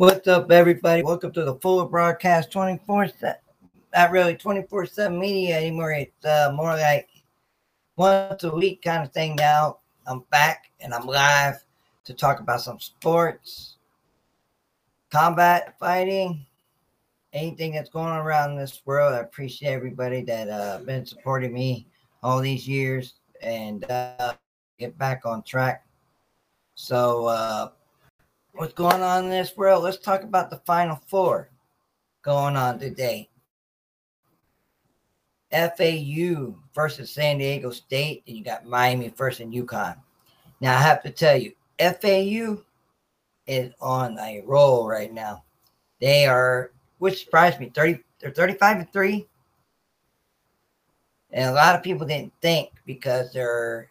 What's up, everybody? Welcome to the Fuller broadcast 24 7. Not really 24 7 media anymore. It's uh, more like once a week kind of thing now. I'm back and I'm live to talk about some sports, combat fighting, anything that's going on around this world. I appreciate everybody that uh been supporting me all these years and uh, get back on track. So, uh, what's going on in this world? Let's talk about the Final Four going on today. FAU versus San Diego State, and you got Miami versus UConn. Now, I have to tell you, FAU is on a roll right now. They are, which surprised me, 30, they're 35 and 3. And a lot of people didn't think because they're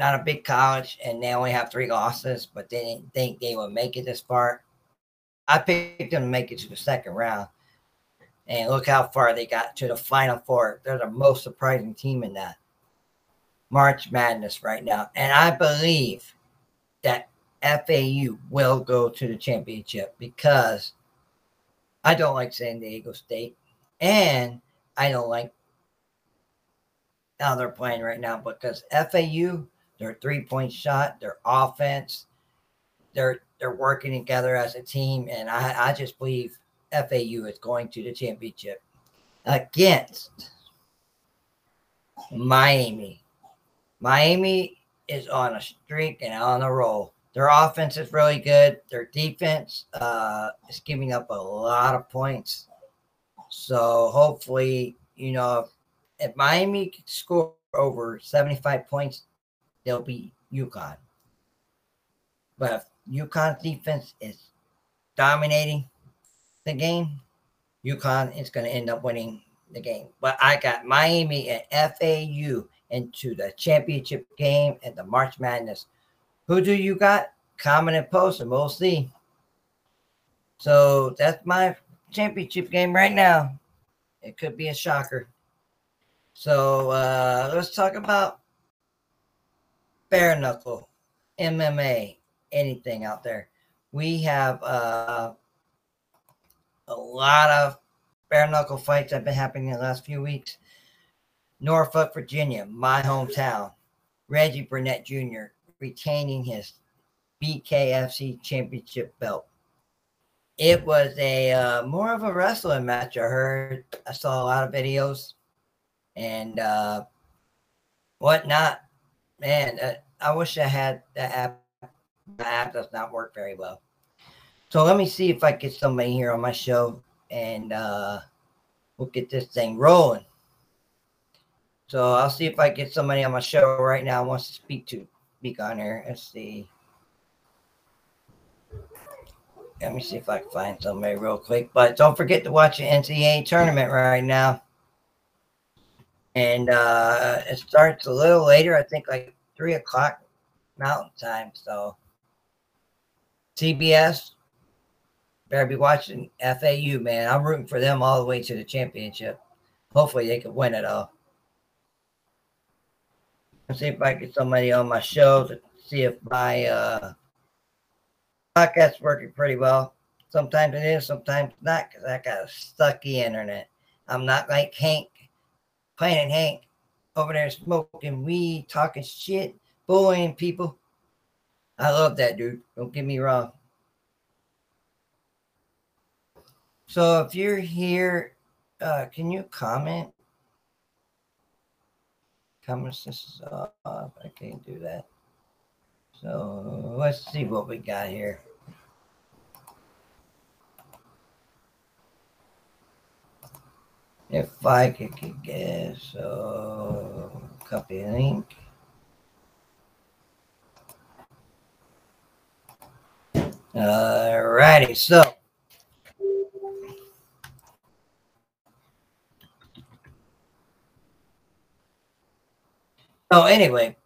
not a big college and they only have three losses, but they didn't think they would make it this far. I picked them to make it to the second round. And look how far they got to the final four. They're the most surprising team in that March Madness right now. And I believe that FAU will go to the championship because I don't like San Diego State and I don't like how they're playing right now because FAU, their three point shot, their offense, they're they're working together as a team, and I, I just believe FAU is going to the championship against Miami. Miami is on a streak and on a roll. Their offense is really good. Their defense uh, is giving up a lot of points. So hopefully, you know, if Miami can score over 75 points, they'll be UConn. But if UConn's defense is dominating the game, UConn is going to end up winning the game. But I got Miami and FAU into the championship game at the March Madness. Who do you got? Comment and post, and we'll see. So that's my championship game right now. It could be a shocker. So uh, let's talk about bare knuckle, MMA, anything out there. We have uh, a lot of bare knuckle fights that have been happening in the last few weeks. Norfolk, Virginia, my hometown. Reggie Barnett Jr. retaining his BKFC championship belt. It was a uh, more of a wrestling match. I heard. I saw a lot of videos and uh, whatnot. Man, uh, I wish I had the app. The app does not work very well. So let me see if I get somebody here on my show, and uh, we'll get this thing rolling. So I'll see if I get somebody on my show right now wants to speak to speak on here. Let's see. Let me see if I can find somebody real quick. But don't forget to watch the NCAA tournament right now and uh, it starts a little later. I think like three o'clock Mountain Time. So CBS better be watching FAU, man. I'm rooting for them all the way to the championship. Hopefully, they can win it all. Let's see if I get somebody on my show to see if my uh, podcast's working pretty well. Sometimes it is, sometimes not, because I got a sucky internet. I'm not like Hank Planet Hank over there smoking weed, talking shit, bullying people. I love that dude. Don't get me wrong. So if you're here, uh, can you comment? Comments this is off. I can't do that. So let's see what we got here. If I could get so copy link. Alrighty, so so anyway,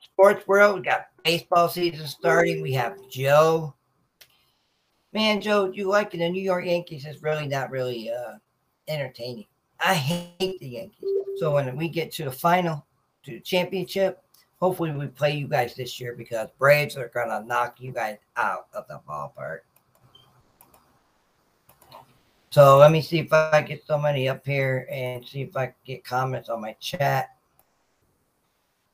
sports world, we got baseball season starting. We have Joe. Man, Joe, you like the New York Yankees is really not really uh entertaining. I hate the Yankees. So when we get to the final, to the championship, hopefully we play you guys this year because Braves are gonna knock you guys out of the ballpark. So let me see if I get somebody up here and see if I can get comments on my chat.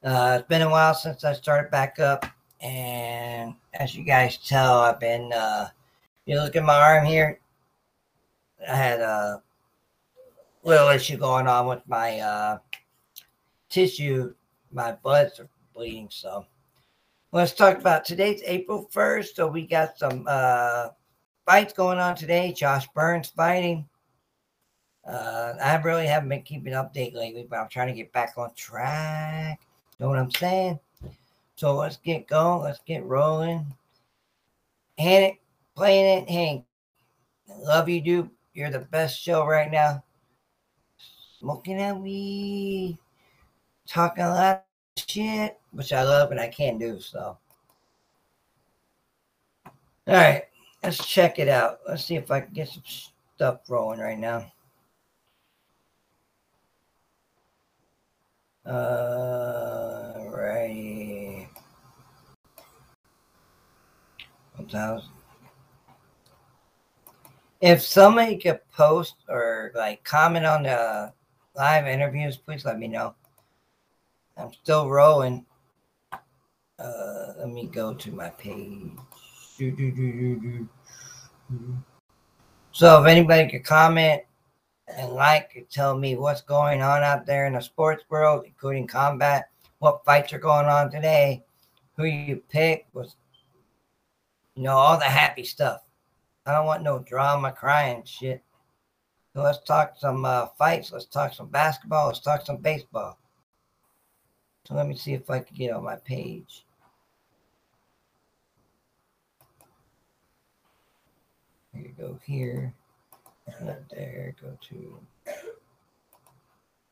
Uh, it's been a while since I started back up, and as you guys tell, I've been. Uh, you look at my arm here. I had a little issue going on with my uh, tissue. My bloods are bleeding, so let's talk about today's April first. So we got some uh, fights going on today. Josh Burns fighting. Uh, I really haven't been keeping update lately, but I'm trying to get back on track. Know what I'm saying? So let's get going. Let's get rolling. Hank playing it. Hank, love you, dude. You're the best show right now. Smoking that weed, talking a lot of shit, which I love and I can't do. So, all right, let's check it out. Let's see if I can get some stuff rolling right now. Uh, right. If somebody could post or like comment on the live interviews, please let me know. I'm still rolling. Uh, let me go to my page. So if anybody could comment and like tell me what's going on out there in the sports world, including combat, what fights are going on today, who you pick, was you know, all the happy stuff. I don't want no drama, crying shit. So let's talk some uh, fights. Let's talk some basketball. Let's talk some baseball. So let me see if I can get on my page. You go here. Right there. Go to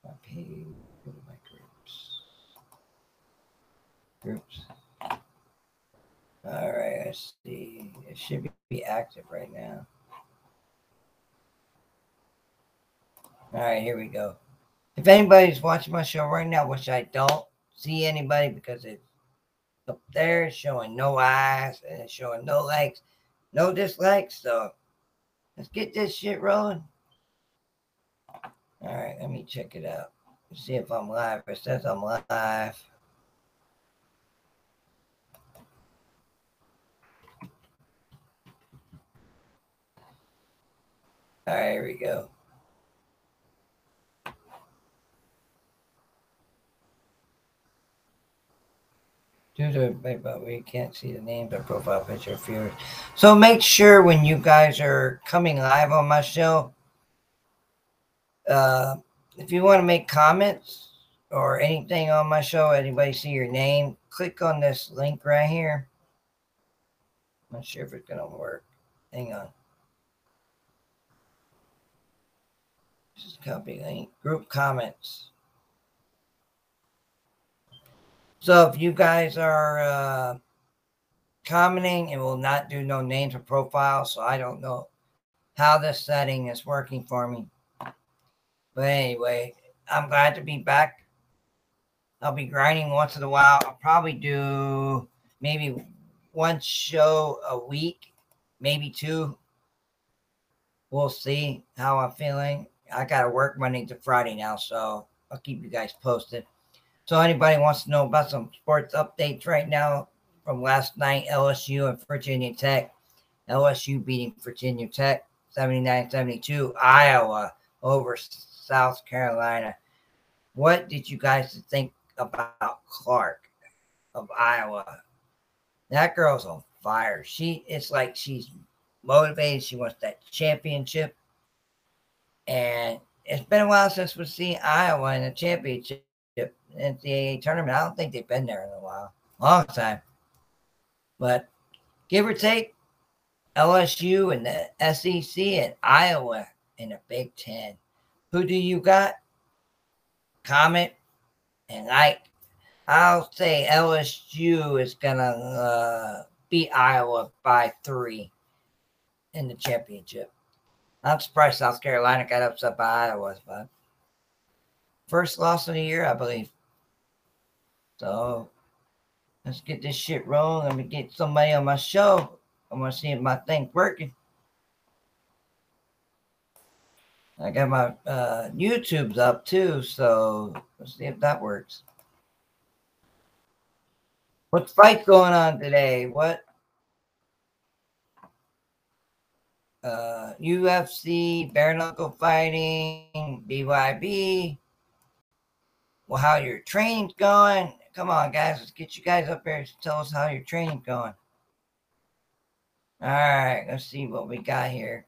my page. Go to my groups. Groups. All right, let's see. It should be active right now. All right, here we go. If anybody's watching my show right now, which I don't see anybody because it's up there showing no eyes and it's showing no likes, no dislikes. So let's get this shit rolling. All right, let me check it out. Let's see if I'm live. It says I'm live. All right, here we go. Due to but we can't see the names or profile picture viewers. So make sure when you guys are coming live on my show, uh, if you want to make comments or anything on my show, anybody see your name, click on this link right here. I'm not sure if it's gonna work. Hang on. Just copy link. Group comments. So if you guys are uh, commenting, it will not do no names or profiles. So I don't know how this setting is working for me. But anyway, I'm glad to be back. I'll be grinding once in a while. I'll probably do maybe one show a week, maybe two. We'll see how I'm feeling. I got to work Monday to Friday now, so I'll keep you guys posted. So anybody wants to know about some sports updates right now from last night, LSU and Virginia Tech. LSU beating Virginia Tech 79-72. Iowa over South Carolina. What did you guys think about Clark of Iowa? That girl's on fire. She it's like she's motivated. She wants that championship. And it's been a while since we've seen Iowa in a championship NCAA tournament. I don't think they've been there in a while, long time. But give or take, LSU and the SEC and Iowa in the Big Ten. Who do you got? Comment and like. I'll say LSU is gonna uh, beat Iowa by three in the championship. I'm surprised South Carolina got upset by Iowa, but first loss of the year, I believe. So let's get this shit rolling. Let me get somebody on my show. I want to see if my thing's working. I got my uh, YouTube's up too, so let's see if that works. What fight going on today? What uh, UFC, bare knuckle fighting, BYB. Well, how your training's going? Come on, guys, let's get you guys up here. To tell us how your training's going. All right, let's see what we got here.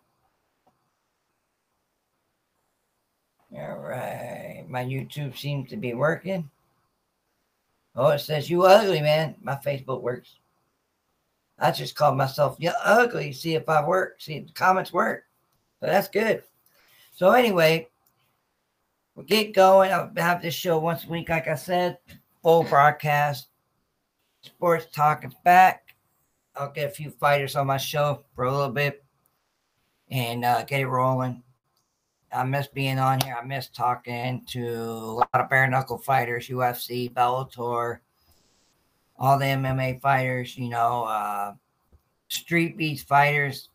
All right, my YouTube seems to be working. Oh, it says you ugly, man. My Facebook works. I just called myself ugly, see if I work, see if the comments work. So that's good. So anyway, we'll get going. I'll have this show once a week, like I said, Fuller broadcast. Sports talk is back. I'll get a few fighters on my show for a little bit and uh, get it rolling. I miss being on here. I miss talking to a lot of bare knuckle fighters, UFC, Bellator, all the MMA fighters, you know, uh, street beats fighters.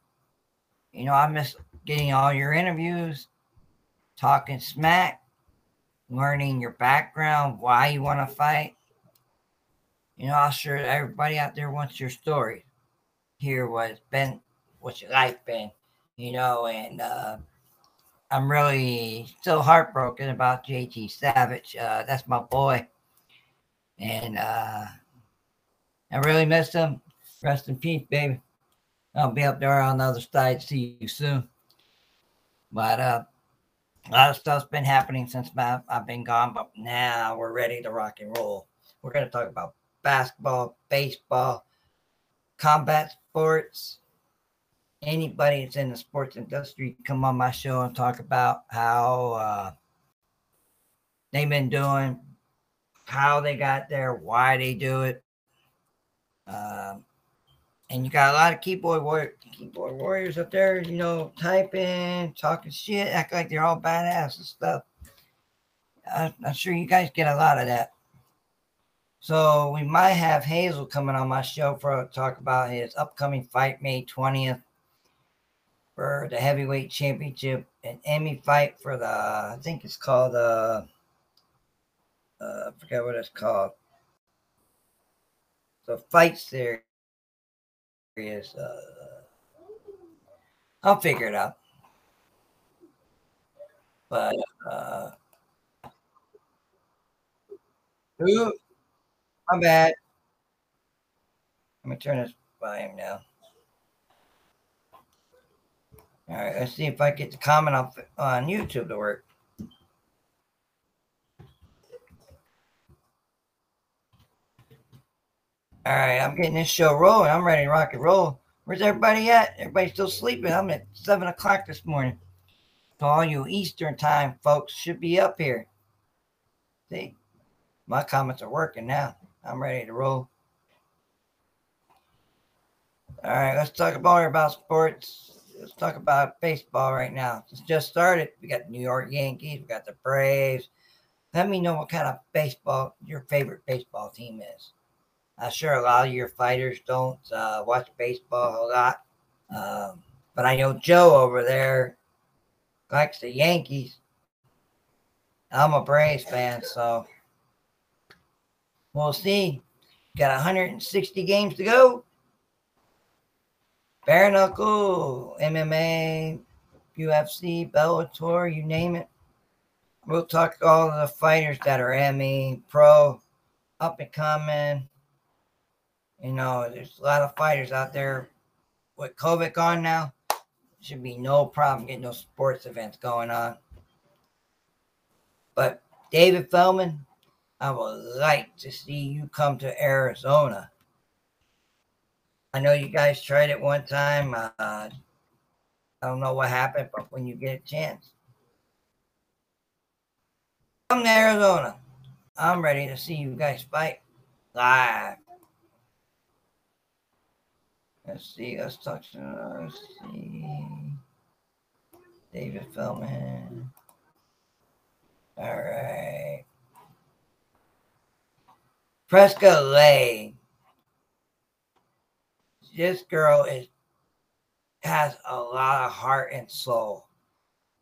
You know, I miss getting all your interviews, talking smack, learning your background, why you want to fight. You know, I'm sure everybody out there wants your story. Hear what it's been, what's your life been, you know, and uh, I'm really still heartbroken about JT Savage. Uh, that's my boy. And uh, I really miss him. Rest in peace, baby. I'll be up there on the other side. See you soon. But uh, a lot of stuff's been happening since my, I've been gone, but now we're ready to rock and roll. We're going to talk about basketball, baseball, combat sports. Anybody that's in the sports industry, come on my show and talk about how uh, they've been doing, how they got there, why they do it. Um, and you got a lot of keyboard warrior, keyboard warriors up there, you know, typing, talking shit, act like they're all badass and stuff. I, I'm sure you guys get a lot of that. So we might have Hazel coming on my show for a talk about his upcoming fight May 20th for the heavyweight championship and Emmy fight for the I think it's called uh, uh I forget what it's called. The fight series uh I'll figure it out. But uh ooh, my bad. Let me turn this volume down. All right, let's see if I get the comment on YouTube to work. All right, I'm getting this show rolling. I'm ready to rock and roll. Where's everybody at? Everybody's still sleeping. I'm at seven o'clock this morning. So all you Eastern time folks should be up here. See, my comments are working now. I'm ready to roll. All right, let's talk more about sports. Let's talk about baseball right now. It's just started. We got the New York Yankees. We got the Braves. Let me know what kind of baseball your favorite baseball team is. I'm sure a lot of your fighters don't uh, watch baseball a lot. Um, but I know Joe over there likes the Yankees. I'm a Braves fan, so we'll see. Got 160 games to go. Bare knuckle, MMA, UFC, Bellator, you name it. We'll talk to all of the fighters that are Emmy, pro, up and coming you know, there's a lot of fighters out there with COVID gone now. Should be no problem getting those sports events going on. But David Feldman, I would like to see you come to Arizona. I know you guys tried it one time. Uh, I don't know what happened, but when you get a chance, come to Arizona. I'm ready to see you guys fight live. Let's see. Let's talk to. Let's see. David Feldman. All right. Fresca Lay. This girl is has a lot of heart and soul.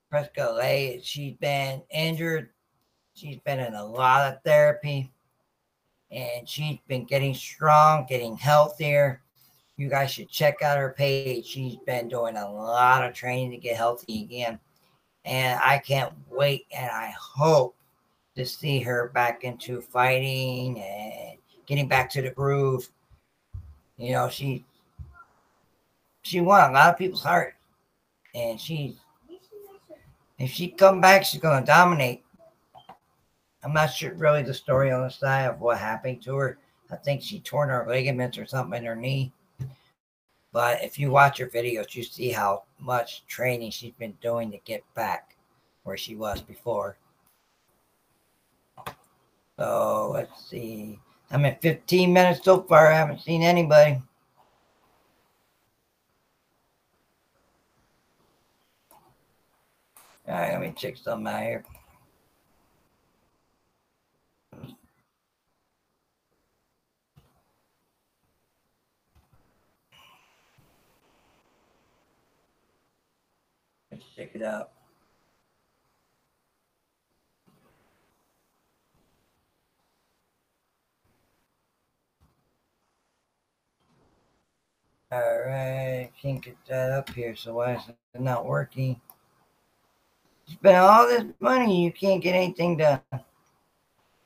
Prescott Lay, she's been injured. She's been in a lot of therapy and she's been getting strong, getting healthier. You guys should check out her page. She's been doing a lot of training to get healthy again. And I can't wait and I hope to see her back into fighting and getting back to the groove. You know, she she won a lot of people's heart. And she if she come back, she's gonna dominate. I'm not sure really the story on the side of what happened to her. I think she torn her ligaments or something in her knee. But if you watch her videos, you see how much training she's been doing to get back where she was before. So let's see. I'm at 15 minutes so far. I haven't seen anybody. All right, let me check something out here. Out. All right, can't get that up here, so why is it not working? You spend all this money, you can't get anything done.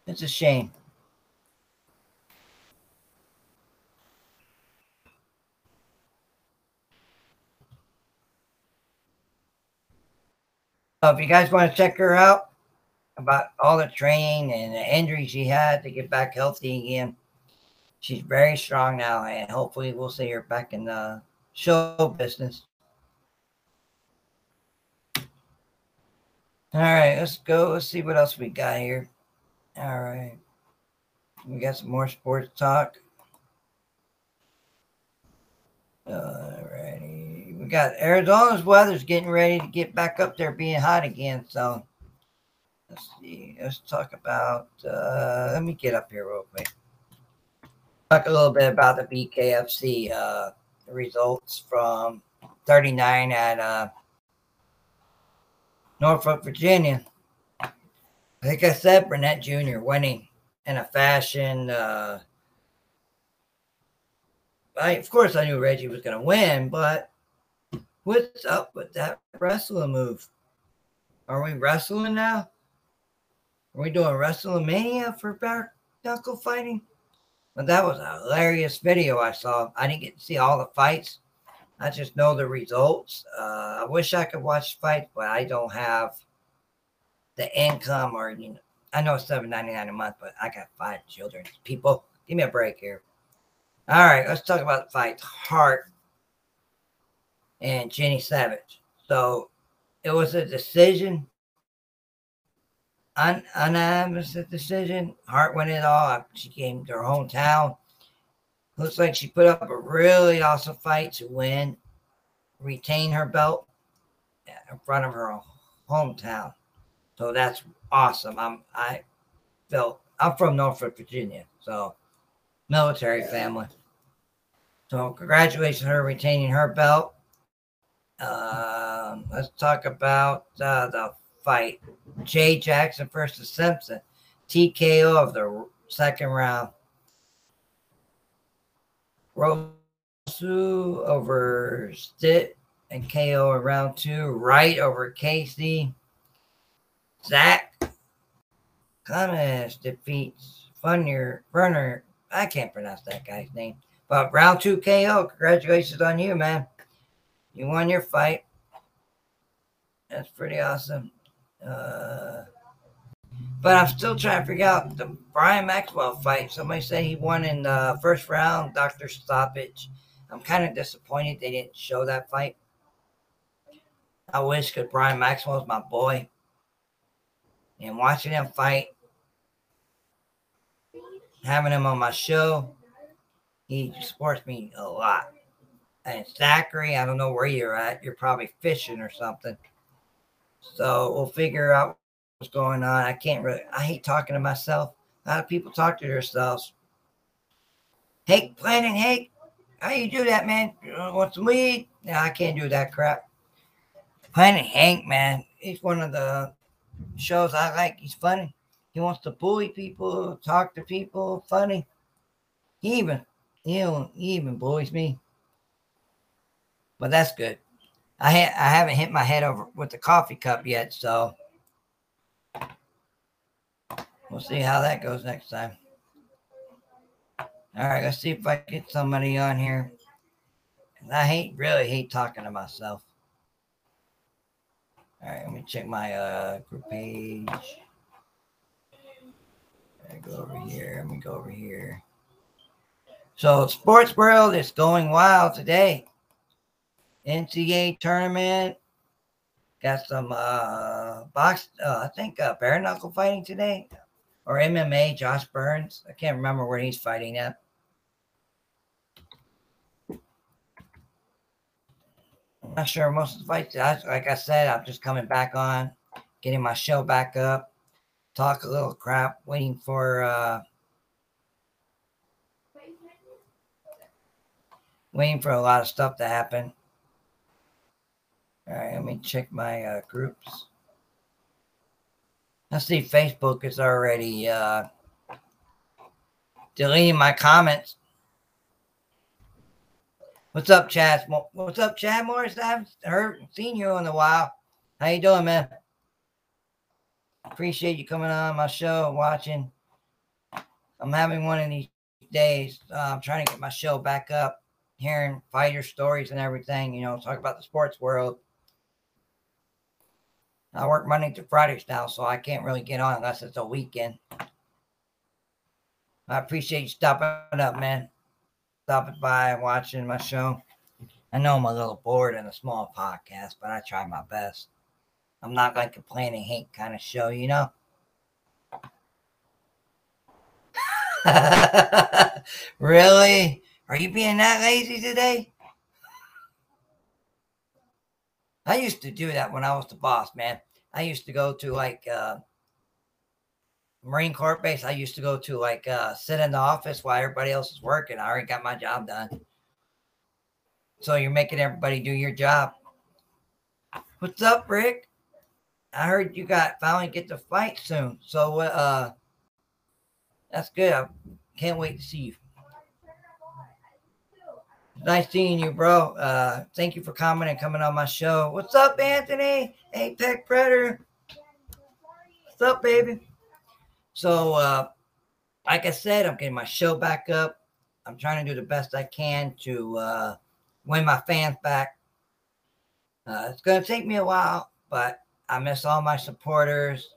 It's a shame. So if you guys want to check her out about all the training and the injuries she had to get back healthy again, she's very strong now, and hopefully we'll see her back in the show business. All right, let's go. Let's see what else we got here. All right. We got some more sports talk. All righty. We got Arizona's weather's getting ready to get back up there being hot again. So let's see. Let's talk about uh let me get up here real quick. Talk a little bit about the BKFC uh results from 39 at uh Norfolk, Virginia. Like I said, Barnett Jr. winning in a fashion. Uh, I, of course, I knew Reggie was going to win, but what's up with that wrestling move? Are we wrestling now? Are we doing WrestleMania for bare knuckle fighting? But that was a hilarious video I saw. I didn't get to see all the fights. I just know the results. Uh, I wish I could watch fights, but I don't have the income or you know. I know it's seven ninety nine a month, but I got five children. People, give me a break here. All right, let's talk about the fights. Hart and Jenny Savage. So it was a decision, un- unanimous decision. Hart won it all. She came to her hometown. Looks like she put up a really awesome fight to win, retain her belt in front of her hometown. So that's awesome. I'm I felt I'm from Norfolk, Virginia, so military family. So congratulations her retaining her belt. Um, let's talk about uh, the fight. Jay Jackson versus Simpson. TKO of the second round. Rosu over Stitt and KO in round two. Wright over Casey. Zach Cummins defeats Funnier Burner. I can't pronounce that guy's name. But round two KO. Congratulations on you, man. You won your fight. That's pretty awesome. Uh, but I'm still trying to figure out the Brian Maxwell fight. Somebody said he won in the first round, Dr. Stoppage. I'm kind of disappointed they didn't show that fight. I wish because Brian Maxwell's my boy. And watching him fight, having him on my show, he supports me a lot. And Zachary, I don't know where you're at. You're probably fishing or something. So we'll figure out what's going on. I can't really, I hate talking to myself. A lot of people talk to themselves. Hey, Planet Hank, how you do that, man? Want some weed? No, I can't do that crap. Planet Hank, man, he's one of the shows I like. He's funny. He wants to bully people, talk to people, funny. He even he even bullies me. But that's good. I ha- I haven't hit my head over with the coffee cup yet, so we'll see how that goes next time. All right, let's see if I get somebody on here. I hate really hate talking to myself. All right, let me check my uh, group page. I go over here. Let me go over here. So, sports world is going wild today. NCAA tournament. Got some uh, box. Uh, I think uh, bare knuckle fighting today, or MMA. Josh Burns. I can't remember where he's fighting at. I'm not sure most of the fights. Like I said, I'm just coming back on, getting my show back up, talk a little crap, waiting for uh, waiting for a lot of stuff to happen. All right, let me check my uh, groups. I see Facebook is already uh, deleting my comments. What's up, Chad? What's up, Chad Morris? I haven't heard, seen you in a while. How you doing, man? Appreciate you coming on my show, watching. I'm having one of these days. Uh, I'm trying to get my show back up, hearing fighter stories and everything. You know, talk about the sports world. I work Monday to Fridays now, so I can't really get on unless it's a weekend. I appreciate you stopping up, man stopping by watching my show. I know I'm a little bored in a small podcast, but I try my best. I'm not like a complaining hate kind of show, you know? really? Are you being that lazy today? I used to do that when I was the boss, man. I used to go to like uh, Marine Corps base, I used to go to like uh, sit in the office while everybody else is working. I already got my job done. So you're making everybody do your job. What's up, Rick? I heard you got finally get to fight soon. So uh that's good. I can't wait to see you. Nice seeing you, bro. Uh thank you for coming and coming on my show. What's up, Anthony? Apex Predator. What's up, baby? So, uh, like I said, I'm getting my show back up. I'm trying to do the best I can to uh, win my fans back. Uh, it's going to take me a while, but I miss all my supporters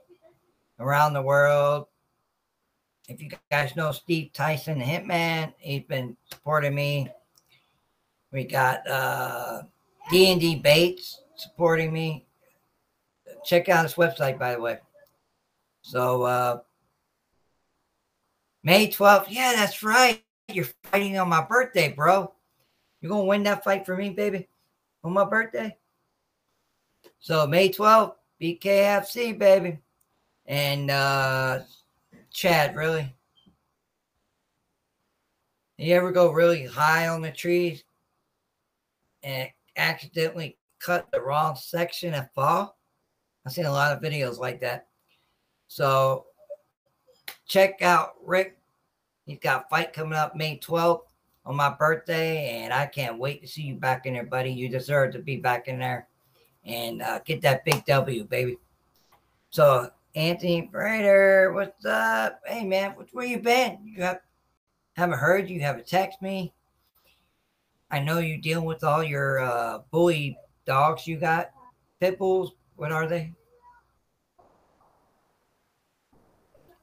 around the world. If you guys know Steve Tyson, the Hitman, he's been supporting me. We got uh, D&D Bates supporting me. Check out his website, by the way. So, uh, May 12th. Yeah, that's right. You're fighting on my birthday, bro. You're going to win that fight for me, baby, on my birthday. So May 12th, BKFC, baby. And uh Chad, really? You ever go really high on the trees and accidentally cut the wrong section and fall? I've seen a lot of videos like that. So check out Rick. He's got a fight coming up May 12th on my birthday, and I can't wait to see you back in there, buddy. You deserve to be back in there and uh, get that big W, baby. So, Anthony Prater, what's up? Hey, man, where you been? You have, haven't heard you, haven't texted me. I know you dealing with all your uh, bully dogs you got. Pit bulls, what are they?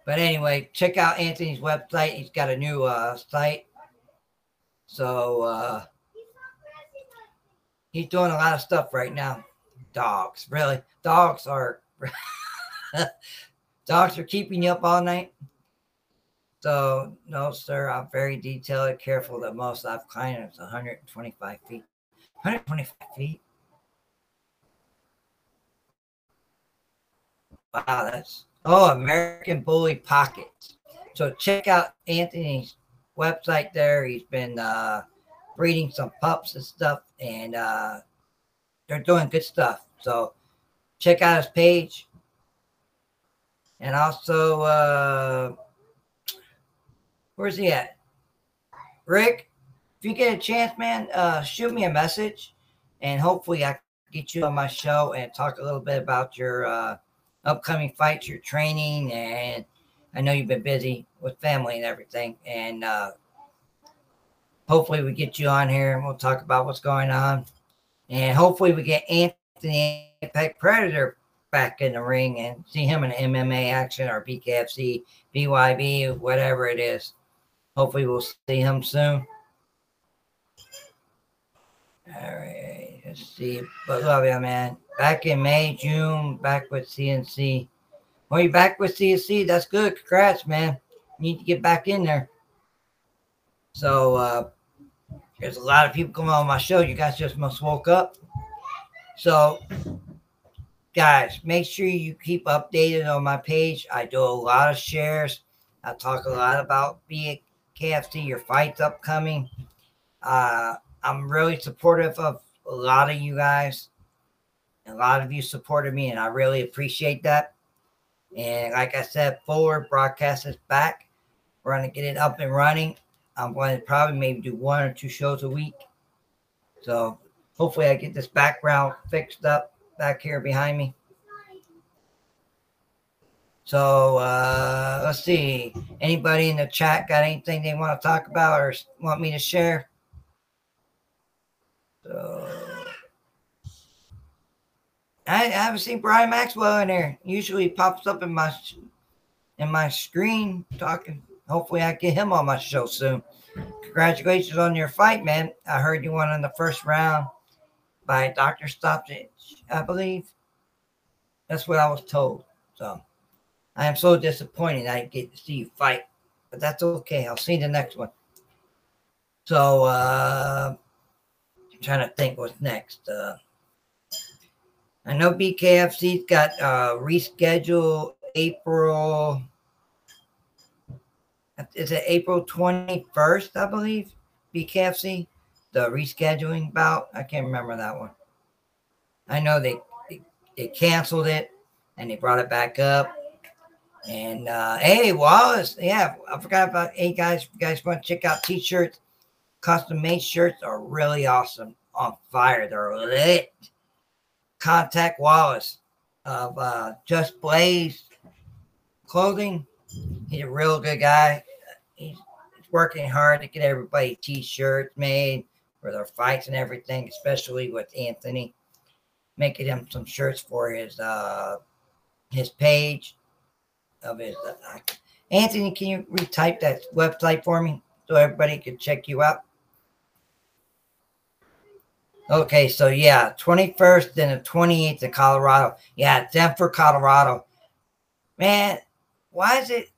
But anyway, check out Anthony's website. He's got a new uh, site. So uh, he's doing a lot of stuff right now. Dogs, really. Dogs are dogs are keeping you up all night. So no, sir. I'm very detailed, careful. The most I've climbed is 125 feet. 125 feet. Wow, that's Oh, American Bully Pockets. So check out Anthony's website there. He's been uh, breeding some pups and stuff, and uh, they're doing good stuff. So check out his page. And also, uh, where's he at? Rick, if you get a chance, man, uh, shoot me a message and hopefully I can get you on my show and talk a little bit about your uh, upcoming fights, your training, and I know you've been busy with family and everything. And uh, hopefully we get you on here and we'll talk about what's going on. And hopefully we get Anthony Apex Predator back in the ring and see him in MMA action or BKFC, BYB, whatever it is. Hopefully we'll see him soon. All right, let's see. But love you, man. Back in May, June, back with CNC. Well, you back with CNC. That's good. Congrats, man. You need to get back in there. So uh there's a lot of people coming on my show. You guys just must woke up. So guys, make sure you keep updated on my page. I do a lot of shares. I talk a lot about BKFC, your fights upcoming. Uh, I'm really supportive of a lot of you guys. A lot of you supported me, and I really appreciate that. And like I said, Fuller broadcast is back. We're going to get it up and running. I'm going to probably maybe do one or two shows a week. So hopefully I get this background fixed up back here behind me. So uh, let's see. Anybody in the chat got anything they want to talk about or want me to share? So I, I haven't seen Brian Maxwell in there. Usually he pops up in my in my screen talking. Hopefully I get him on my show soon. Congratulations on your fight, man. I heard you won in the first round by Dr. Stoppage, I believe. That's what I was told. So I am so disappointed I didn't get to see you fight, but that's okay. I'll see the next one. So uh, I'm trying to think what's next. Uh, I know BKFC's got uh, rescheduled April. Is it April 21st, I believe? BKFC? the rescheduling bout. I can't remember that one. I know they they, they canceled it and they brought it back up. And uh, hey, Wallace, yeah, I forgot about. Hey guys, if you guys want to check out t-shirts, custom made shirts are really awesome, on fire. They're lit. Contact Wallace of uh, Just Blaze Clothing. He's a real good guy. He's working hard to get everybody t-shirts made for their fights and everything, especially with Anthony, making him some shirts for his uh his page of. Uh, Anthony, can you retype that website for me so everybody can check you out? Okay, so yeah, 21st and the 28th in Colorado. Yeah, Denver, Colorado. Man, why is it,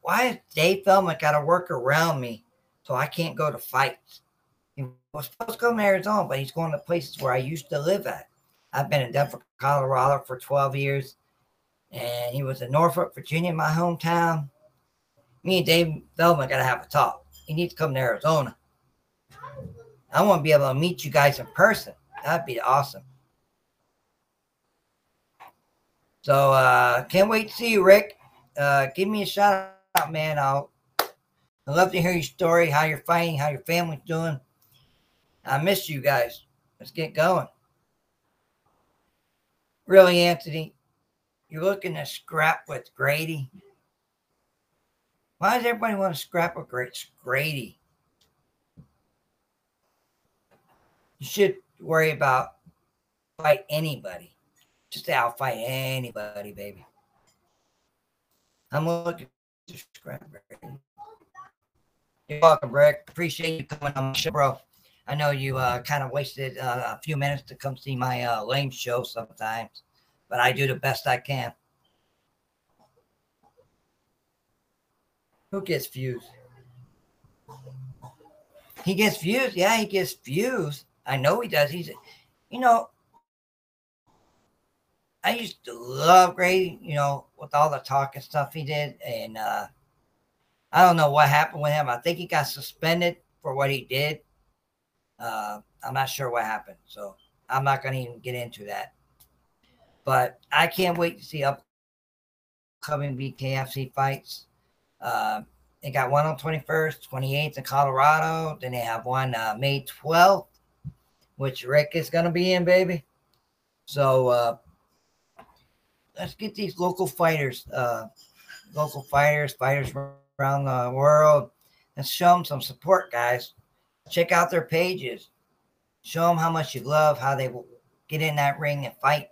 why is Dave Feldman got to work around me so I can't go to fights? He was supposed to come to Arizona, but he's going to places where I used to live at. I've been in Denver, Colorado for 12 years, and he was in Norfolk, Virginia, my hometown. Me and Dave Feldman got to have a talk. He needs to come to Arizona. I want to be able to meet you guys in person. That'd be awesome. So uh can't wait to see you, Rick. Uh give me a shout out, man. I'll I'd love to hear your story, how you're fighting, how your family's doing. I miss you guys. Let's get going. Really, Anthony, you're looking to scrap with Grady. Why does everybody want to scrap with Grady? You should worry about fight anybody. Just say I'll outfight anybody, baby. I'm looking to scrap Grady. You're welcome, Rick. Appreciate you coming on my show, bro. I know you uh, kind of wasted uh, a few minutes to come see my uh, lame show sometimes, but I do the best I can. Who gets views? He gets views. Yeah, he gets views. I know he does. He's, you know, I used to love Grady, you know, with all the talk and stuff he did. And uh, I don't know what happened with him. I think he got suspended for what he did. Uh, I'm not sure what happened, so I'm not going to even get into that. But I can't wait to see upcoming BKFC fights. Uh, they got one on 21st, 28th in Colorado. Then they have one uh, May 12th, which Rick is going to be in, baby. So uh, let's get these local fighters, uh, local fighters, fighters from around the world. Let's show them some support, guys. Check out their pages. Show them how much you love, how they get in that ring and fight.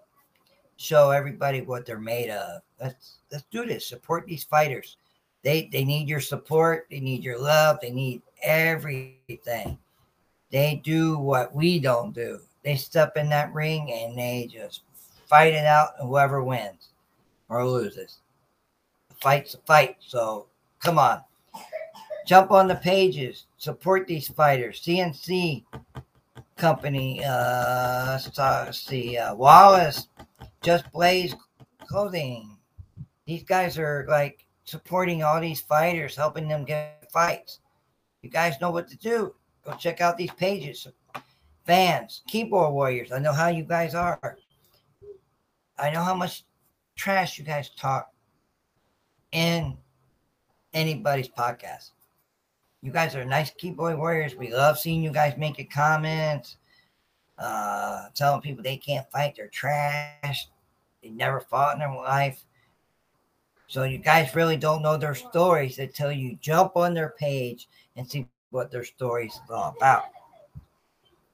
Show everybody what they're made of. Let's let's do this. Support these fighters. They they need your support. They need your love. They need everything. They do what we don't do. They step in that ring and they just fight it out, and whoever wins or loses, the fight's a fight. So come on, jump on the pages, support these fighters. CNC company, uh, let's see, uh, Wallace, Just Blaze Clothing. These guys are like supporting all these fighters, helping them get fights. You guys know what to do. Go check out these pages. Fans, keyboard warriors. I know how you guys are. I know how much trash you guys talk in anybody's podcast. You guys are nice keyboard warriors. We love seeing you guys making comments, uh, telling people they can't fight, they're trash, they never fought in their life. So you guys really don't know their stories until you jump on their page and see what their stories is all about.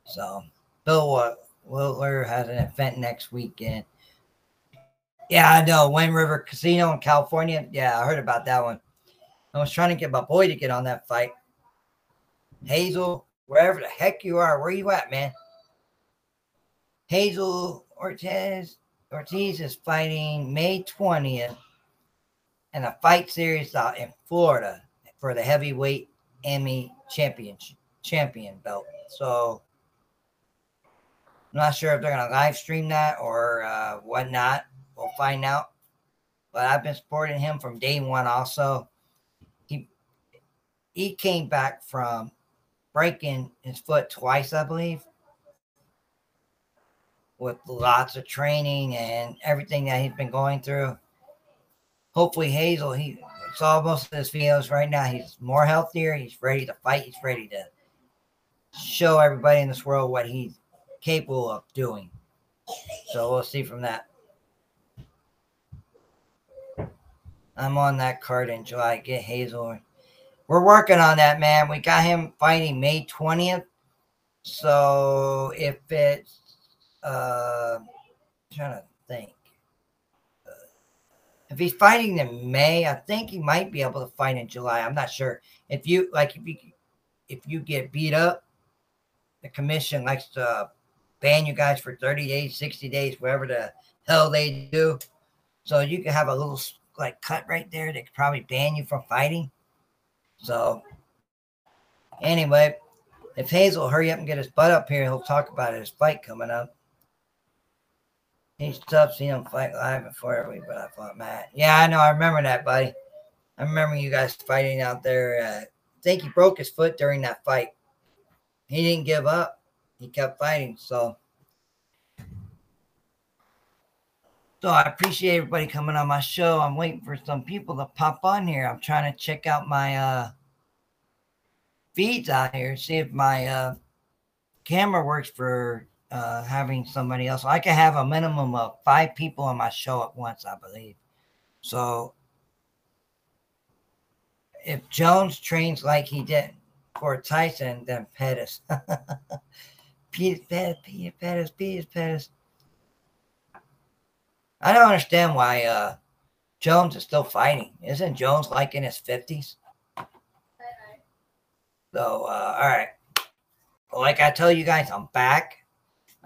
So Bill Wilder has an event next weekend yeah, I know. Wind River Casino in California. Yeah, I heard about that one. I was trying to get my boy to get on that fight. Hazel, wherever the heck you are, where you at, man? Hazel Ortiz Ortiz is fighting May 20th in a fight series out in Florida for the heavyweight Emmy champion champion belt. So I'm not sure if they're gonna live stream that or uh, whatnot. We'll find out. But I've been supporting him from day one also. He he came back from breaking his foot twice, I believe. With lots of training and everything that he's been going through. Hopefully Hazel, he saw most of his videos right now. He's more healthier. He's ready to fight. He's ready to show everybody in this world what he's capable of doing. So we'll see from that. I'm on that card in July. Get Hazel. We're working on that, man. We got him fighting May 20th. So if it's, uh, trying to think. Uh, if he's fighting in May, I think he might be able to fight in July. I'm not sure. If you like, if you if you get beat up, the commission likes to ban you guys for 30 days, 60 days, whatever the hell they do. So you can have a little like cut right there that could probably ban you from fighting. So anyway, if Hazel hurry up and get his butt up here, he'll talk about his fight coming up. He's tough seeing him fight live before we, but I fought Matt. Yeah, I know. I remember that, buddy. I remember you guys fighting out there. Uh, I think he broke his foot during that fight. He didn't give up. He kept fighting. So So I appreciate everybody coming on my show. I'm waiting for some people to pop on here. I'm trying to check out my uh, feeds out here, see if my uh, camera works for uh, having somebody else. I can have a minimum of five people on my show at once, I believe. So if Jones trains like he did for Tyson, then Pettis. Peter Pettis, Peter Pettis, Peter Pettis. I don't understand why uh, Jones is still fighting. Isn't Jones like in his 50s? So, uh, all right. Like I tell you guys, I'm back.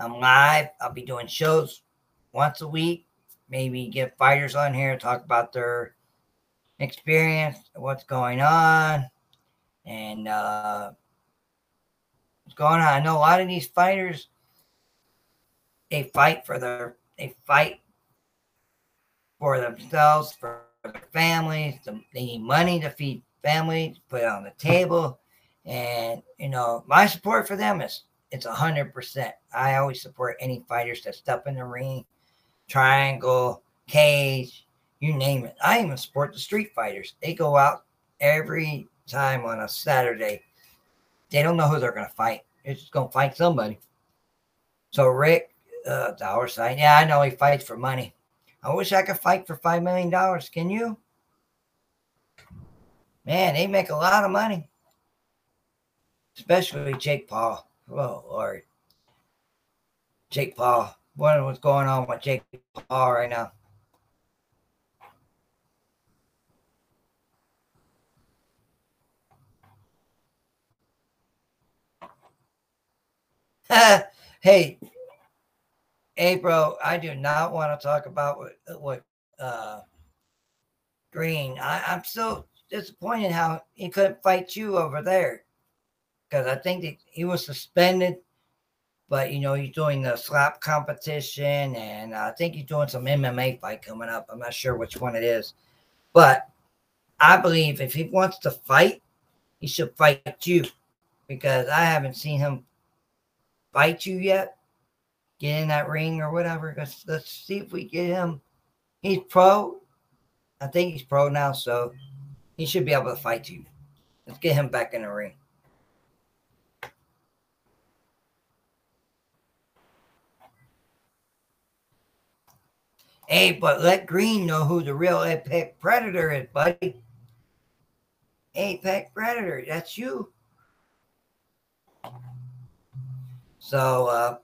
I'm live. I'll be doing shows once a week. Maybe get fighters on here, talk about their experience, what's going on, and uh, what's going on. I know a lot of these fighters, they fight for their, they fight for themselves, for their families. They need money to feed families, put it on the table. And, you know, my support for them is it's a hundred percent. I always support any fighters that step in the ring, triangle, cage, you name it. I even support the street fighters. They go out every time on a Saturday. They don't know who they're to fight. They're just to fight somebody. So Rick, uh, dollar sign. Yeah, I know he fights for money. I wish I could fight for five million dollars. Can you? Man, they make a lot of money. Especially Jake Paul. Oh Lord. Jake Paul. What's going on with Jake Paul right now. hey, bro, I do not want to talk about what, what uh, Green. I, I'm so disappointed how he couldn't fight you over there because I think that he was suspended, but you know he's doing the slap competition, and I think he's doing some MMA fight coming up. I'm not sure which one it is, but I believe if he wants to fight, he should fight you because I haven't seen him fight you yet. Get in that ring or whatever. Let's let's see if we get him. He's pro. I think he's pro now, so he should be able to fight you. Let's get him back in the ring. Hey, but let Green know who the real apex predator is, buddy. Apex predator, that's you. So uh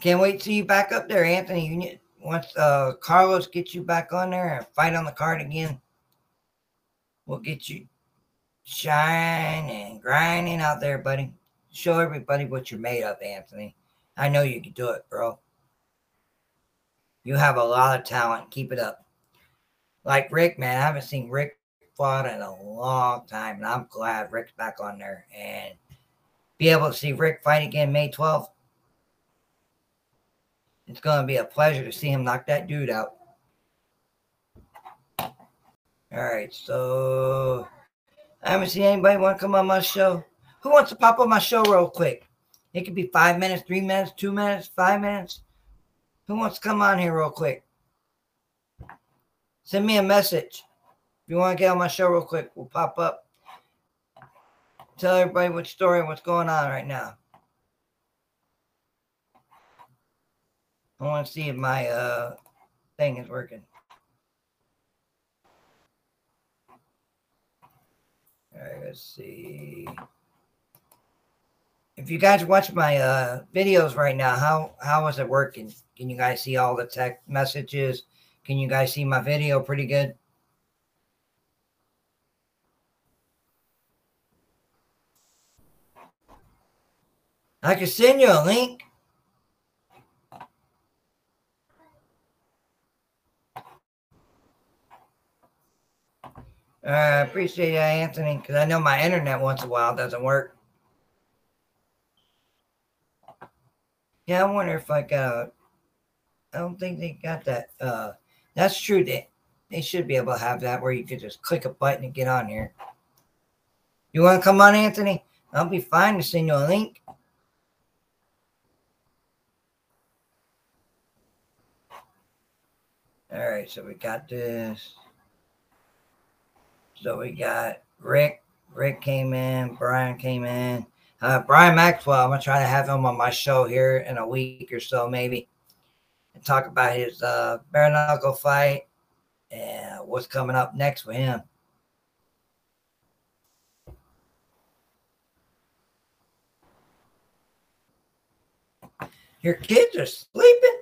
can't wait to see you back up there, Anthony. You need, once uh Carlos gets you back on there and fight on the card again, we'll get you shining grinding out there, buddy. Show everybody what you're made of, Anthony. I know you can do it, bro. You have a lot of talent. Keep it up. Like Rick, man, I haven't seen Rick fought in a long time, and I'm glad Rick's back on there and be able to see Rick fight again May 12th. It's going to be a pleasure to see him knock that dude out. All right, so I haven't seen anybody want to come on my show. Who wants to pop on my show real quick? It could be five minutes, three minutes, two minutes, five minutes. Who wants to come on here real quick? Send me a message. If you want to get on my show real quick, we'll pop up. Tell everybody what story what's going on right now. I want to see if my uh thing is working. All right, let's see if you guys watch my uh, videos right now, how how is it working? Can you guys see all the text messages? Can you guys see my video pretty good? I can send you a link. Uh, I appreciate that, Anthony, because I know my internet once in a while doesn't work. Yeah, I wonder if I got. I don't think they got that. Uh, that's true. They they should be able to have that where you could just click a button and get on here. You want to come on, Anthony? I'll be fine to send you a link. All right, so we got this. So we got Rick. Rick came in. Brian came in. Uh, Brian Maxwell, I'm gonna try to have him on my show here in a week or so, maybe, and talk about his uh, bare knuckle fight and what's coming up next for him. Your kids are sleeping?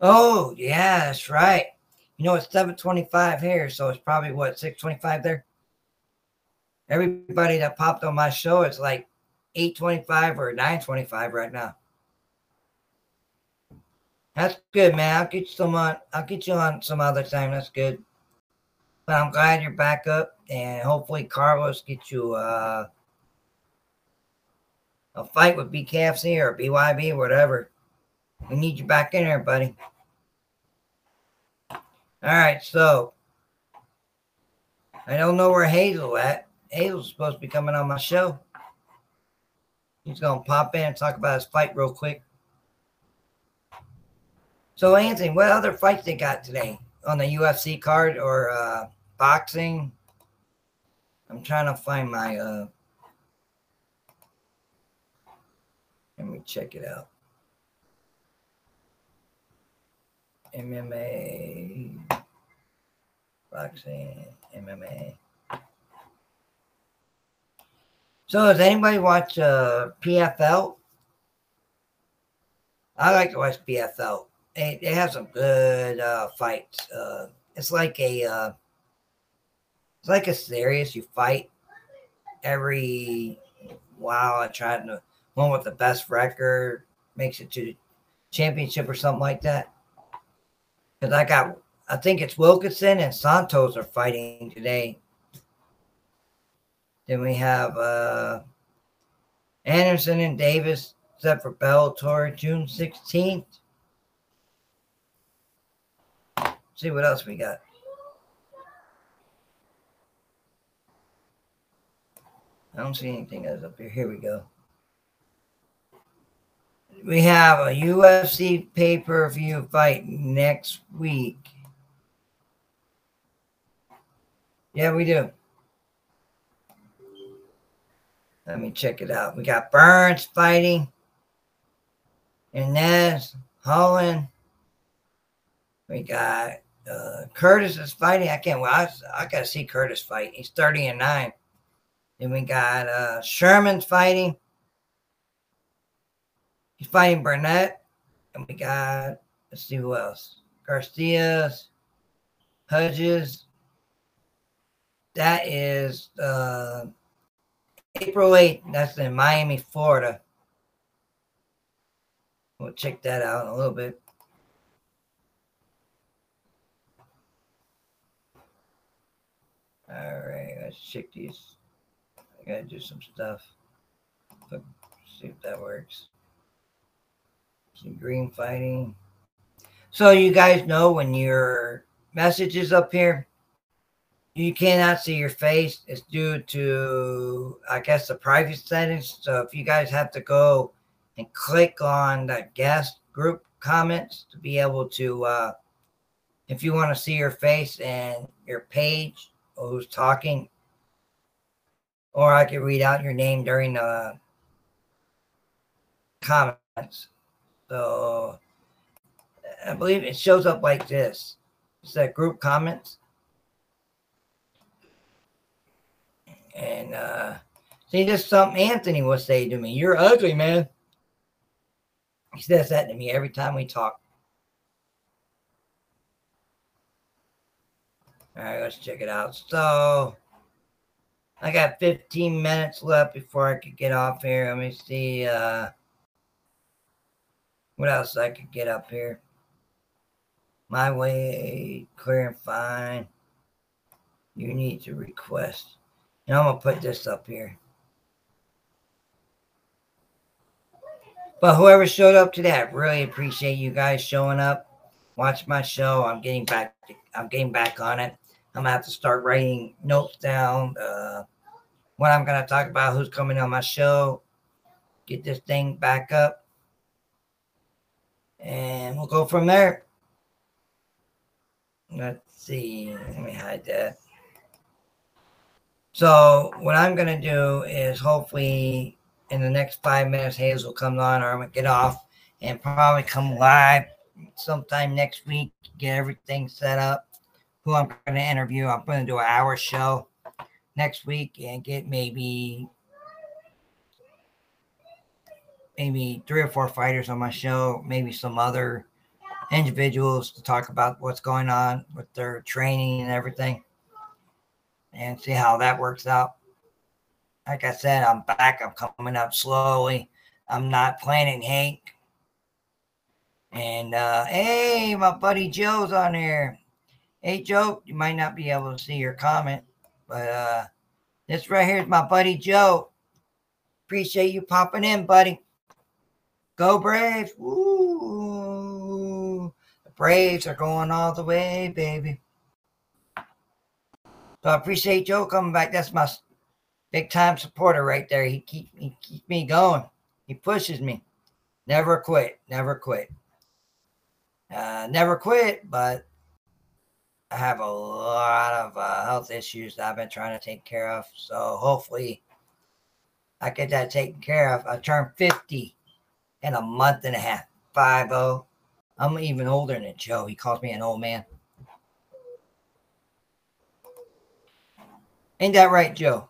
Oh, yeah, that's right. You know, it's 725 here, so it's probably what, 625 there? Everybody that popped on my show, it's like 825 or 925 right now. That's good, man. I'll get you some on. I'll get you on some other time. That's good. But I'm glad you're back up, and hopefully Carlos gets you uh, a fight with BKFC or BYB, whatever. We need you back in there, buddy. All right, so I don't know where Hazel at. Hazel's supposed to be coming on my show. He's to pop in and talk about his fight real quick. So Anthony, what other fights they got today on the UFC card or uh, boxing? I'm trying to find my. Uh, let me check it out. MMA, boxing, MMA. So, does anybody watch uh, PFL? I like to watch PFL. They, have some good uh, fights. Uh, it's like a uh, it's like a series. You fight every while. I tried to one with the best record makes it to the championship or something like that. Because I got, I think it's Wilkinson and Santos are fighting today. Then we have uh, Anderson and Davis set for Bellator June 16th. see what else we got. I don't see anything else up here. Here we go. We have a UFC pay per view fight next week. Yeah, we do. Let me check it out. We got Burns fighting. Inez, Holland. We got uh, Curtis is fighting. I can't. Well, I, I got to see Curtis fight. He's thirty and nine. Then we got uh, Sherman's fighting. He's fighting Burnett. And we got, let's see who else. Garcia's, Hudges. That is uh, April 8th. That's in Miami, Florida. We'll check that out in a little bit. All right, let's check these I gotta do some stuff. But see if that works. Some green fighting. So you guys know when your message is up here, you cannot see your face. It's due to, I guess, the private settings. So if you guys have to go and click on that guest group comments to be able to, uh, if you want to see your face and your page, who's talking, or I could read out your name during the comments. So I believe it shows up like this. It's that group comments. And uh see this is something Anthony will say to me. You're ugly, man. He says that to me every time we talk. All right, let's check it out. So I got 15 minutes left before I could get off here. Let me see uh, what else I could get up here. My way, clear and fine. You need to request. And I'm going to put this up here. But whoever showed up today, I really appreciate you guys showing up. Watch my show. I'm getting back. I'm getting back on it. I'm gonna have to start writing notes down. Uh, what I'm gonna talk about, who's coming on my show, get this thing back up, and we'll go from there. Let's see. Let me hide that. So what I'm gonna do is hopefully in the next five minutes, Hayes will come on, or I'm gonna get off and probably come live sometime next week, get everything set up who I'm going to interview. I'm going to do an hour show next week and get maybe maybe three or four fighters on my show, maybe some other individuals to talk about what's going on with their training and everything and see how that works out. Like I said, I'm back. I'm coming up slowly. I'm not planning Hank. And uh, hey, my buddy Joe's on here. Hey, Joe, you might not be able to see your comment, but uh, this right here is my buddy Joe. Appreciate you popping in, buddy. Go Braves. Woo. The Braves are going all the way, baby. So I appreciate Joe coming back. That's my big time supporter right there. He keep he keeps me going. He pushes me. Never quit. Never quit. Uh, never quit, but I have a lot of uh, health issues that I've been trying to take care of. So hopefully I get that taken care of. I turned 50 in a month and a half. 5 0. I'm even older than Joe. He calls me an old man. Ain't that right, Joe?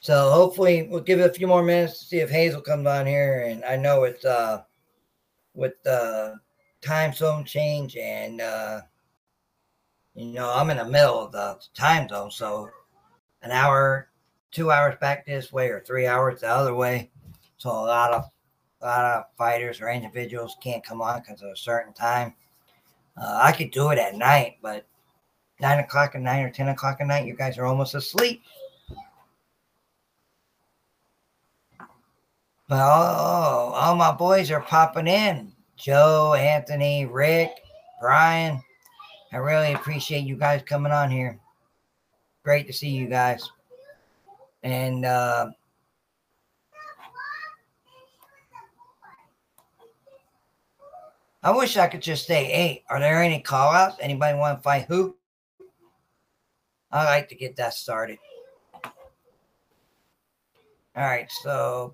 So hopefully we'll give it a few more minutes to see if Hazel comes on here. And I know it's uh with the time zone change and uh you know I'm in the middle of the time zone, so an hour, two hours back this way or three hours the other way. So a lot of a lot of fighters or individuals can't come on because of a certain time. Uh, I could do it at night, but nine o'clock at night or ten o'clock at night, you guys are almost asleep. But oh, all my boys are popping in. Joe, Anthony, Rick, Brian. I really appreciate you guys coming on here. Great to see you guys. And uh, I wish I could just say, hey, are there any call outs? Anybody want to fight who? I like to get that started. All right, so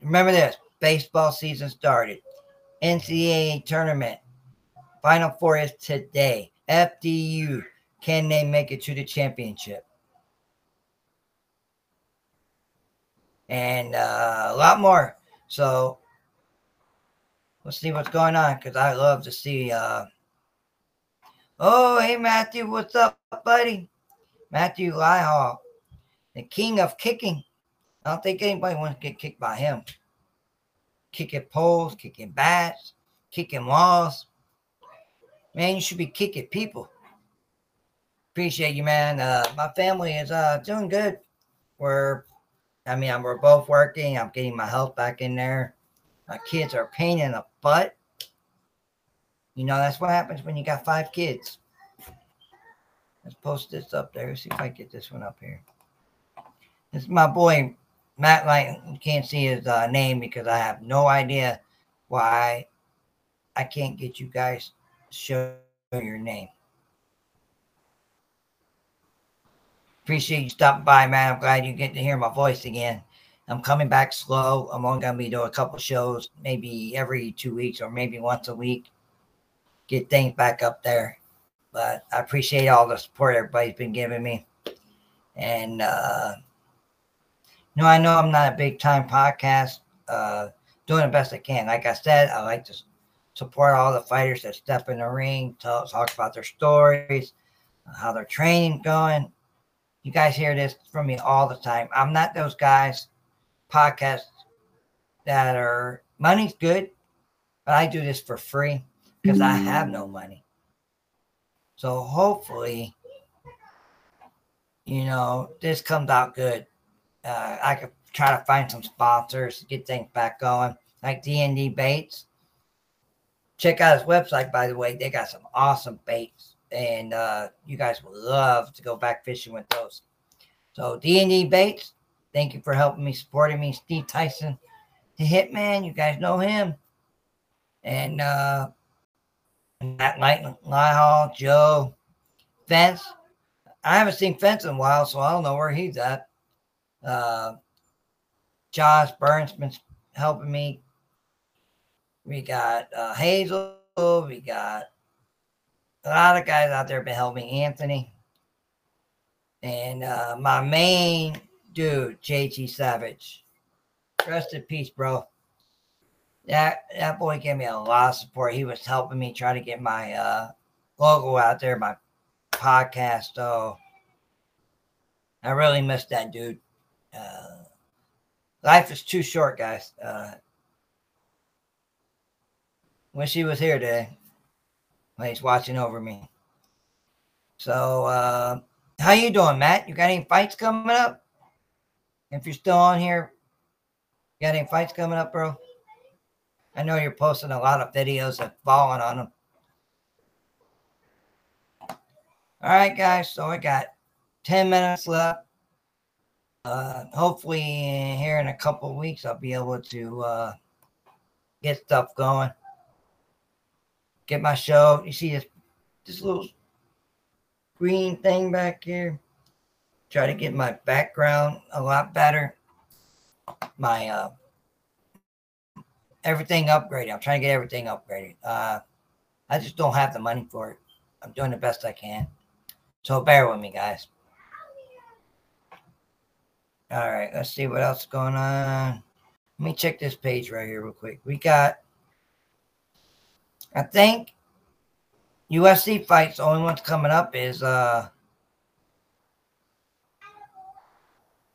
remember this baseball season started. NCAA tournament. Final four is today. FDU. Can they make it to the championship? And uh, a lot more. So let's see what's going on because I love to see. Uh... Oh, hey, Matthew. What's up, buddy? Matthew Lihall, the king of kicking. I don't think anybody wants to get kicked by him. Kicking poles, kicking bats, kicking walls. Man, you should be kicking people. Appreciate you, man. Uh, my family is uh, doing good. We're, I mean, we're both working. I'm getting my health back in there. My kids are pain in the butt. You know, that's what happens when you got five kids. Let's post this up there. See if I get this one up here. This is my boy Matt Light. Can't see his uh, name because I have no idea why I can't get you guys to show your name. Appreciate you stopping by, man. I'm glad you get to hear my voice again. I'm coming back slow. I'm only gonna be doing a couple shows, maybe every two weeks or maybe once a week. Get things back up there. But I appreciate all the support everybody's been giving me. And uh you know, I know I'm not a big time podcast, uh, doing the best I can. Like I said, I like to support all the fighters that step in the ring, tell, talk about their stories, how their training going. You guys hear this from me all the time. I'm not those guys podcasts that are money's good, but I do this for free because I have no money. So hopefully, you know, this comes out good. Uh, I could try to find some sponsors to get things back going, like D&D Baits. Check out his website, by the way. They got some awesome baits, and uh, you guys would love to go back fishing with those. So D&D Baits, thank you for helping me, supporting me. Steve Tyson, the Hitman, you guys know him. And uh, Matt Hall, Joe, Fence. I haven't seen Fence in a while, so I don't know where he's at. Uh, Josh Burns been helping me. We got uh, Hazel. We got a lot of guys out there been helping Anthony. And uh, my main dude, JT Savage. Rest in peace, bro that that boy gave me a lot of support. He was helping me try to get my uh, logo out there, my podcast. So I really missed that dude. Uh, life is too short, guys. Uh, wish he was here today when he's watching over me. So uh, how you doing, Matt? You got any fights coming up? If you're still on here, got any fights coming up, bro? I know you're posting a lot of videos of falling on them. All right, guys. So I got 10 minutes left. Uh, hopefully, here in a couple weeks, I'll be able to uh, get stuff going. get my show. You see this this little green thing back here. Try to get my background a lot better. My uh everything upgraded. I'm trying to get everything upgraded. Uh I just don't have the money for it. I'm doing the best I can. So bear with me, guys. All right, let's see what else is going on. Let me check this page right here real quick. We got, I think, UFC fights. The only one's coming up is uh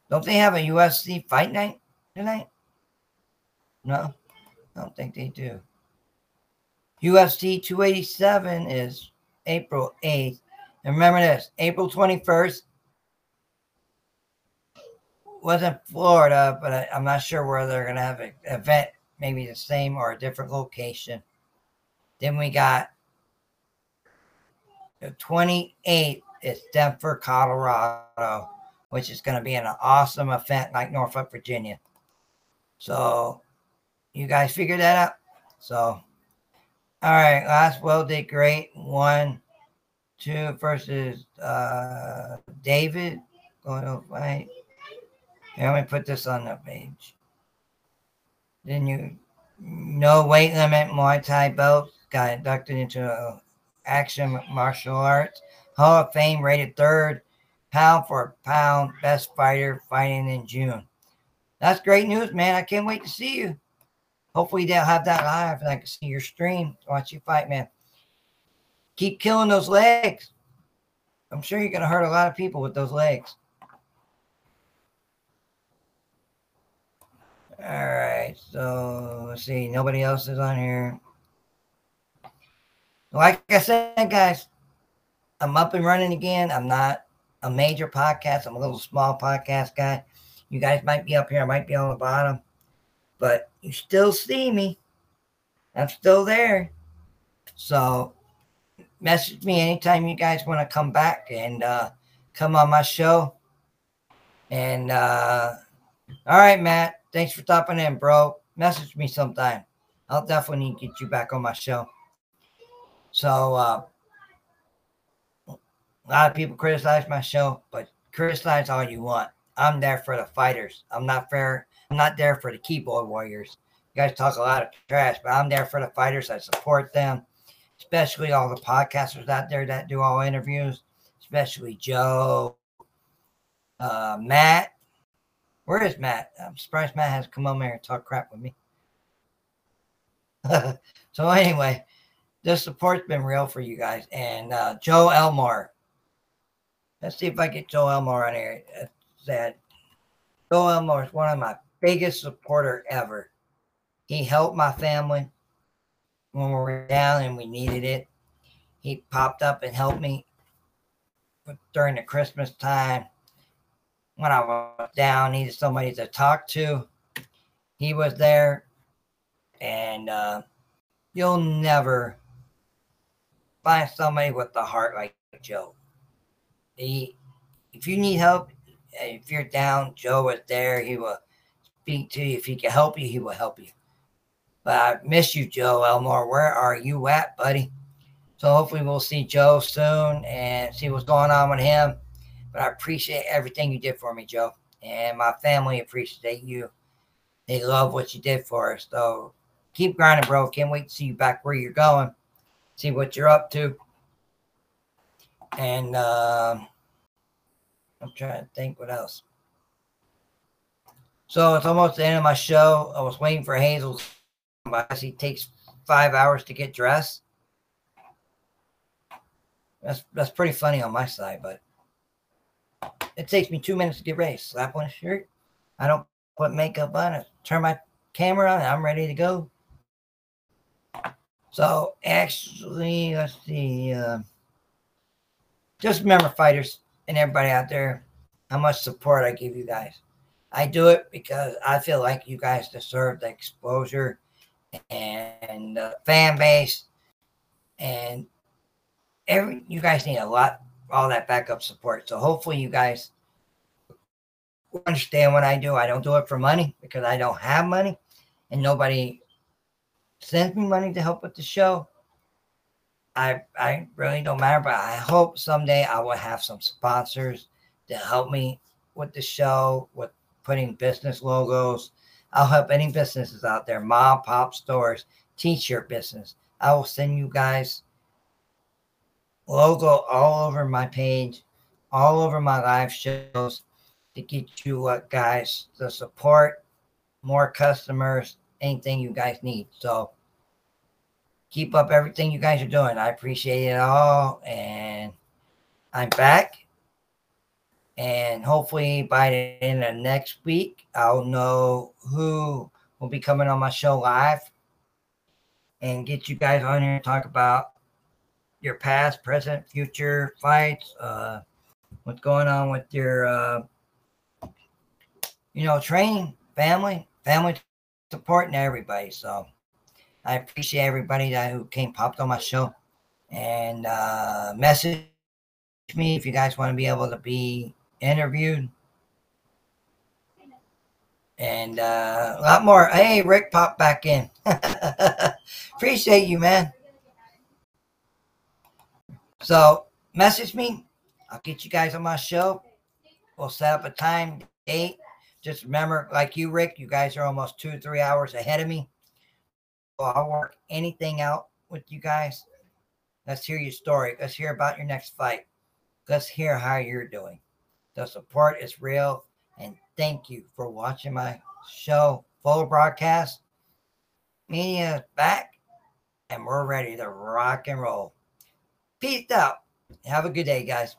don't they have a UFC fight night tonight? No, I don't think they do. UFC 287 is April 8th. And remember this April 21st wasn't Florida, but I, am not sure where they're going to have an event, maybe the same or a different location. Then we got the 28th is Denver, Colorado, which is going to be an awesome event like Norfolk, Virginia. So you guys figure that out. So, all right, last well did great. One, two versus uh, David. Going to fight. Here, let me put this on the page. Then you, no weight limit Muay Thai belt got inducted into action martial arts. Hall of Fame rated third, pound for pound, best fighter fighting in June. That's great news, man. I can't wait to see you. Hopefully they'll have that live and I can see your stream, watch you fight, man. Keep killing those legs. I'm sure you're going to hurt a lot of people with those legs. All right, so let's see. Nobody else is on here. Like I said, guys, I'm up and running again. I'm not a major podcast. I'm a little small podcast guy. You guys might be up here. I might be on the bottom, but you still see me. I'm still there. So message me anytime you guys want to come back and uh, come on my show. And uh, all right, Matt. Thanks for stopping in, bro. Message me sometime. I'll definitely get you back on my show. So uh, a lot of people criticize my show, but criticize all you want. I'm there for the fighters. I'm not fair. I'm not there for the keyboard warriors. You guys talk a lot of trash, but I'm there for the fighters. I support them, especially all the podcasters out there that do all interviews, especially Joe, uh, Matt. Where is Matt? I'm surprised Matt has come on here and talk crap with me. so anyway, this support's been real for you guys. And uh, Joe Elmore. Let's see if I get Joe Elmore on here. That Joe Elmore is one of my biggest supporter ever. He helped my family when we were down and we needed it. He popped up and helped me during the Christmas time when I was down, needed somebody to talk to. He was there, and uh, you'll never find somebody with the heart like Joe. He, if you need help, if you're down, Joe was there. He will speak to you. If he can help you, he will help you. But I miss you, Joe Elmore. Where are you at, buddy? So hopefully we'll see Joe soon and see what's going on with him. But I appreciate everything you did for me, Joe. And my family appreciate you. They love what you did for us. So keep grinding, bro. Can't wait to see you back where you're going see what you're up to. And uh, I'm trying to think what else. So it's almost the end of my show. I was waiting for Hazel. He takes five hours to get dressed. That's that's pretty funny on my side, but it takes me two minutes to get ready. Slap on a shirt. I don't put makeup on it. Turn my camera on. I'm ready to go. So actually, let's see. Uh, just remember, fighters and everybody out there, how much support I give you guys. I do it because I feel like you guys deserve the exposure and the fan base, and every you guys need a lot, all that backup support. So hopefully, you guys understand what I do. I don't do it for money because I don't have money, and nobody sends me money to help with the show. I I really don't matter, but I hope someday I will have some sponsors to help me with the show, with putting business logos. I'll help any businesses out there, mom, pop stores, t-shirt business. I will send you guys logo all over my page, all over my live shows to get you uh, guys the support, more customers, anything you guys need. So keep up everything you guys are doing. I appreciate it all. And I'm back. And hopefully by the end of next week, I'll know who will be coming on my show live and get you guys on here and talk about your past, present, future fights, uh, what's going on with your, uh, you know, training, family, family supporting everybody. So I appreciate everybody that who came popped on my show and uh, message me if you guys want to be able to be interviewed. And uh, a lot more. Hey, Rick popped back in. appreciate you, man. So message me. I'll get you guys on my show. We'll set up a time, date. Just remember, like you, Rick, you guys are almost two, three hours ahead of me. So I'll work anything out with you guys. Let's hear your story. Let's hear about your next fight. Let's hear how you're doing. The support is real. And thank you for watching my show, full broadcast. Media back, and we're ready to rock and roll. Peace out. Have a good day, guys.